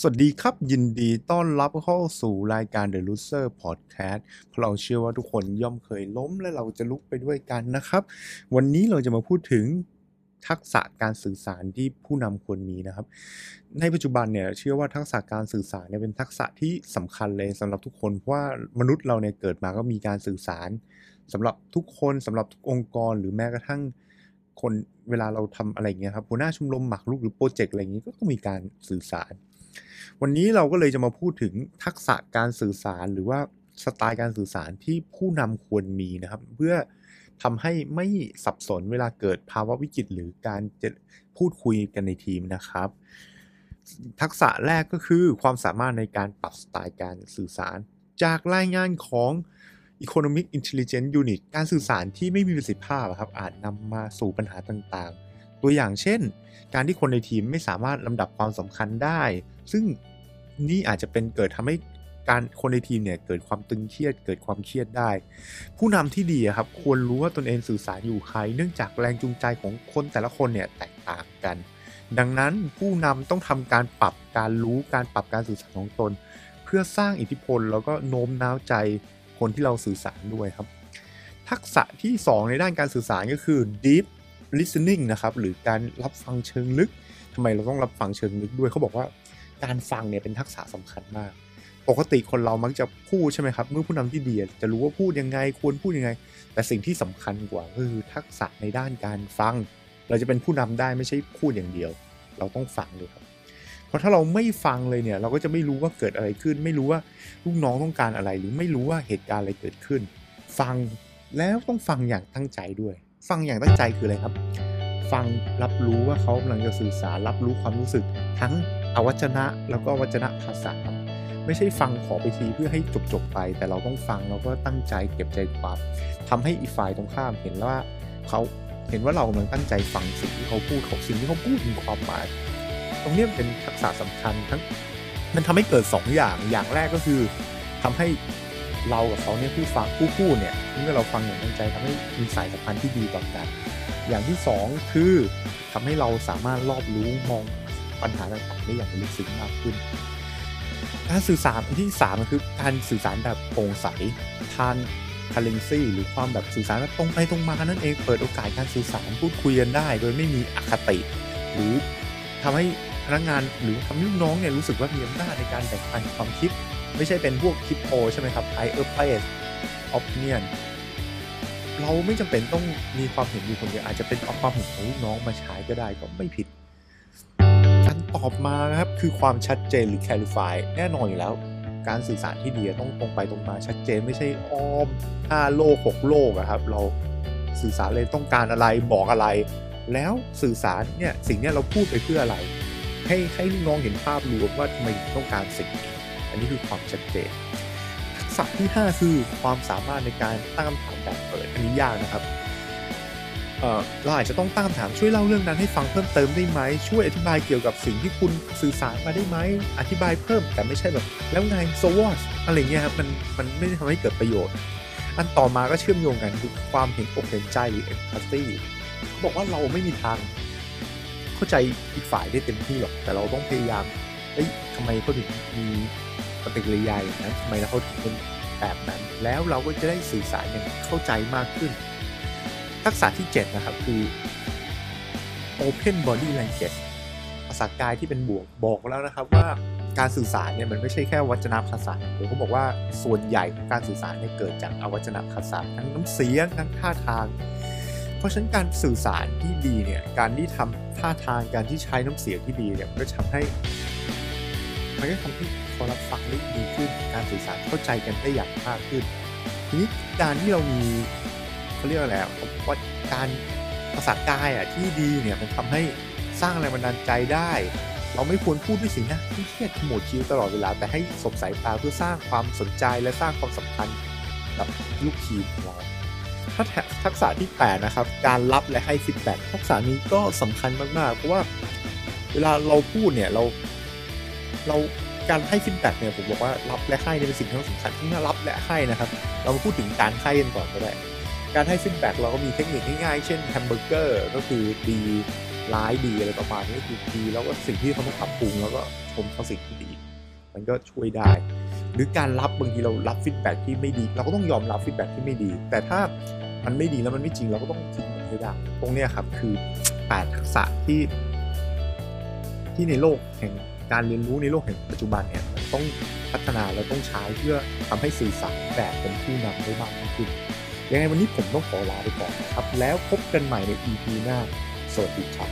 สวัสดีครับยินดีต้อนรับเข้าสู่รายการ The Loser Podcast เพราะเราเชื่อว่าทุกคนย่อมเคยล้มและเราจะลุกไปด้วยกันนะครับ วันนี้เราจะมาพูดถึงทักษะการสื่อสารที่ผู้นำควรมีนะครับ ในปัจจุบันเนี่ยเชื่อว่าทักษะการสื่อสารเนี่ยเป็นทักษะที่สำคัญเลยสำหรับทุกคนเพราะว่ามนุษย์เราเนี่ยเกิดมาก็มีการสื่อสารสำหรับทุกคนสำหรับทุกองค์กรหรือแม้กระทั่งคนเวลาเราทำอะไรอย่างเงี้ยครับหัวหน้าชมรมหมักลูกหรือโปรเจกต์อะไรอย่างงี้ก็ต้องมีการสื่อสาร วันนี้เราก็เลยจะมาพูดถึงทักษะการสื่อสารหรือว่าสไตล์การสื่อสารที่ผู้นำควรมีนะครับ เพื่อทำให้ไม่สับสนเวลาเกิดภาวะวิกฤตหรือการจะพูดคุยกันในทีมนะครับ ทักษะแรกก็คือความสามารถในการปรับสไตล์การสื่อสาร จากรายงานของ Economic Intelligence Unit การสื่อสารที่ไม่มีประสิทธิภาพครับอาจนำมาสู่ปัญหาต่างๆ ตัวอย่างเช่น การที่คนในทีมไม่สามารถลำดับความสำคัญได้ ซึ่งนี่อาจจะเป็นเกิดทำให้การคนในทีมเนี่ยเกิดความตึงเครียด เกิดความเครียดได้ ผู้นำที่ดีครับควรรู้ว่าตนเองสื่อสารอยู่ใคร เนื่องจากแรงจูงใจของคนแต่ละคนเนี่ยแตกต่างกัน ดังนั้นผู้นำต้องทำการปรับการรู้การปรับการสื่อสารของตน เพื่อสร้างอิทธิพล แล้วก็โน้มน้าวใจคนที่เราสื่อสารด้วยครับ ทักษะที่ 2 ในด้านการสื่อสารก็คือ deep listening นะครับหรือการรับฟังเชิงลึกทำไมเราต้องรับฟังเชิงลึกด้วยเขาบอกว่าการฟังเนี่ยเป็นทักษะสำคัญมาก ปกติคนเรามักจะพูดใช่ไหมครับ เมื่อผู้นำที่ดีจะรู้ว่าพูดยังไงควรพูดยังไง แต่สิ่งที่สำคัญกว่าคือทักษะในด้านการฟัง เราจะเป็นผู้นำได้ไม่ใช่พูดอย่างเดียว เราต้องฟังด้วยครับเพราะถ้าเราไม่ฟังเลยเนี่ย เราก็จะไม่รู้ว่าเกิดอะไรขึ้น ไม่รู้ว่าลูกน้องต้องการอะไร หรือไม่รู้ว่าเหตุการณ์อะไรเกิดขึ้น ฟังแล้วต้องฟังอย่างตั้งใจด้วย ฟังอย่างตั้งใจคืออะไรครับ ฟังรับรู้ว่าเขากำลังจะสื่อสารรับรู้ความรู้สึก ทั้งอวัจนะแล้วก็วัจนะภาษา ไม่ใช่ฟังขอไปทีเพื่อให้จบจบไป แต่เราต้องฟังแล้วก็ตั้งใจเก็บใจความทำให้อีกฝ่ายตรงข้ามเห็นว่าเขาเห็นว่าเรากำลังตั้งใจฟังสิ่งที่เขาพูดของสิ่งที่เขาพูดมีความหมาย ตรงนี้เป็นทักษะสำคัญทั้งมันทำให้เกิด 2 อย่างอย่างแรกก็คือทำให้ เรากับเขาเนี่ยผู้ฟังผู้พูดเนี่ยเมื่อเราฟังอย่างตั้งใจทำให้มีสายสัมพันธ์ที่ดีต่อกัน อย่างที่ 2 คือทำให้เราสามารถรอบรู้มองปัญหาต่างๆได้อย่างลึกซึ้งมากขึ้นการสื่อสารที่3ก็คือการสื่อสารแบบโปร่งใสทานคาเลนซี่หรือความแบบสื่อสารแบบตรงไปตรงมานั่นเองเปิดโอกาสการสื่อสารพูดคุยกันได้ โดยไม่มีอคติ หรือทำให้พนักงานหรือทำให้ลูกน้องเนี่ยรู้สึกว่ามีอำนาจในการแบ่งปันความคิด ไม่ใช่เป็นพวกคิดโอใช่ไหมครับไอเออร์เพสออฟเนียนเราไม่จำเป็นต้องมีความเห็นอยู่คนเดียวอาจจะเป็นเอาความเห็นของลูกน้องมาใช้ก็ได้ก็ไม่ผิดการตอบมาครับคือความชัดเจนหรือ clarify แน่นอนอยู่แล้ว การสื่อสารที่ดีต้องตรงไปตรงมาชัดเจนไม่ใช่อ้อมห้าโลกหกโลกอะครับ เราสื่อสารเลยต้องการอะไรบอกอะไร แล้วสื่อสารเนี่ยสิ่งนี้เราพูดไปเพื่ออะไร ให้ให้ลูกน้องเห็นภาพรวมว่าทำไมต้องการสิ่งนี้ อันนี้คือความชัดเจนทักษะที่ 5 คือความสามารถในการตั้งคำถามแบบเปิดอันนี้ยากนะครับเราอาจจะต้องตั้งคำถามช่วยเล่าเรื่องนั้นให้ฟังเพิ่มเติมได้ไหมช่วยอธิบายเกี่ยวกับสิ่งที่คุณสื่อสารมาได้ไหมอธิบายเพิ่มแต่ไม่ใช่แบบ แล้วไงโซวอสอะไรเงี้ยครับมันมันไม่ได้ทำให้เกิดประโยชน์ อันต่อมาก็เชื่อมโยงกันคือความเห็นอกเห็นใจหรือ empathy เขาบอกว่าเราไม่มีทาง เข้าใจอีกฝ่ายได้เต็มที่หรอกแต่เราต้องพยายาม เฮ้ยทำไมเขาถึงมีปฏิกิริยาอย่างนั้นทำไมเขาถึงเป็นแบบนั้น แล้วเราก็จะได้สื่อสารอย่างเข้าใจมากขึ้น ทักษะที่ 7 นะครับคือ open body language ภาษากายที่เป็นบวกบอกแล้วนะครับว่าการสื่อสารเนี่ยมันไม่ใช่แค่วัจนภาษาเขาบอกว่าส่วนใหญ่ของการสื่อสารเนี่ยเกิดจากอวัจนภาษาทั้งน้ำเสียงทั้งท่าทาง เพราะฉะนั้นการสื่อสารที่ดีเนี่ยการที่ทำท่าทางการที่ใช้น้ำเสียงที่ดีเนี่ยมันก็ทำให้ มันก็ทำให้คนรับฟังได้ดีขึ้นการสื่อสารเข้าใจกันได้อย่างมากขึ้น ทีนี้การที่เรามีเขาเรียกอะไรว่าการภาษากายอะที่ดีเนี่ยมันทำให้สร้างแรงบันดาลใจได้ เราไม่ควรพูดด้วยสีหน้าที่เครียดขมวดคิ้วตลอดเวลาแต่ให้สบสายตาเพื่อสร้างความสนใจและสร้างความสัมพันธ์กับลูกทีมของเราถ้าทักษะที่8นะครับ การรับและให้ feedback ทักษะนี้ก็สำคัญมากๆ เพราะว่าเวลาเราพูดเนี่ยเรา เราการให้ feedback เนี่ยผมบอกว่ารับและให้เป็นสิ่งที่สำคัญทั้งรับและให้นะครับ เรามาพูดถึงการให้กันก่อนก็ได้การให้ feedback เราก็มีเทคนิคง่ายๆ เช่นแฮมเบอร์เกอร์ก็คือดีร้ายดีอะไรประมาณนี้คือดีแล้วก็สิ่งที่เขามาปรับปรุงแล้วก็ชมเขาสิ่งที่ดี มันก็ช่วยได้ หรือการรับบางทีเรารับ feedback ที่ไม่ดี เราก็ต้องยอมรับ feedback ที่ไม่ดี แต่ถ้ามันไม่ดีแล้วมันไม่จริงเราก็ต้องทิ้งมันให้ได้ตรงนี้ครับคือแปดทักษะที่ที่ในโลกแห่ง การเรียนรู้ในโลกแห่งปัจจุบันเนี่ยมันต้องพัฒนาและต้องใช้เพื่อทำให้สื่อสารแบบเป็นผู้นำได้มากขึ้น ยังไงวันนี้ผมต้องขอลาไปก่อนนะครับ แล้วพบกันใหม่ใน EP หน้า สวัสดีครับ